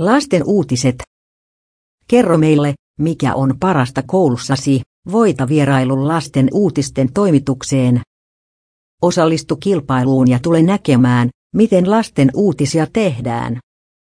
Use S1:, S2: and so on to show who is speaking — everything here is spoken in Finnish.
S1: Lasten uutiset. Kerro meille, mikä on parasta koulussasi, voita vierailun lasten uutisten toimitukseen. Osallistu kilpailuun ja tule näkemään, miten lasten uutisia tehdään.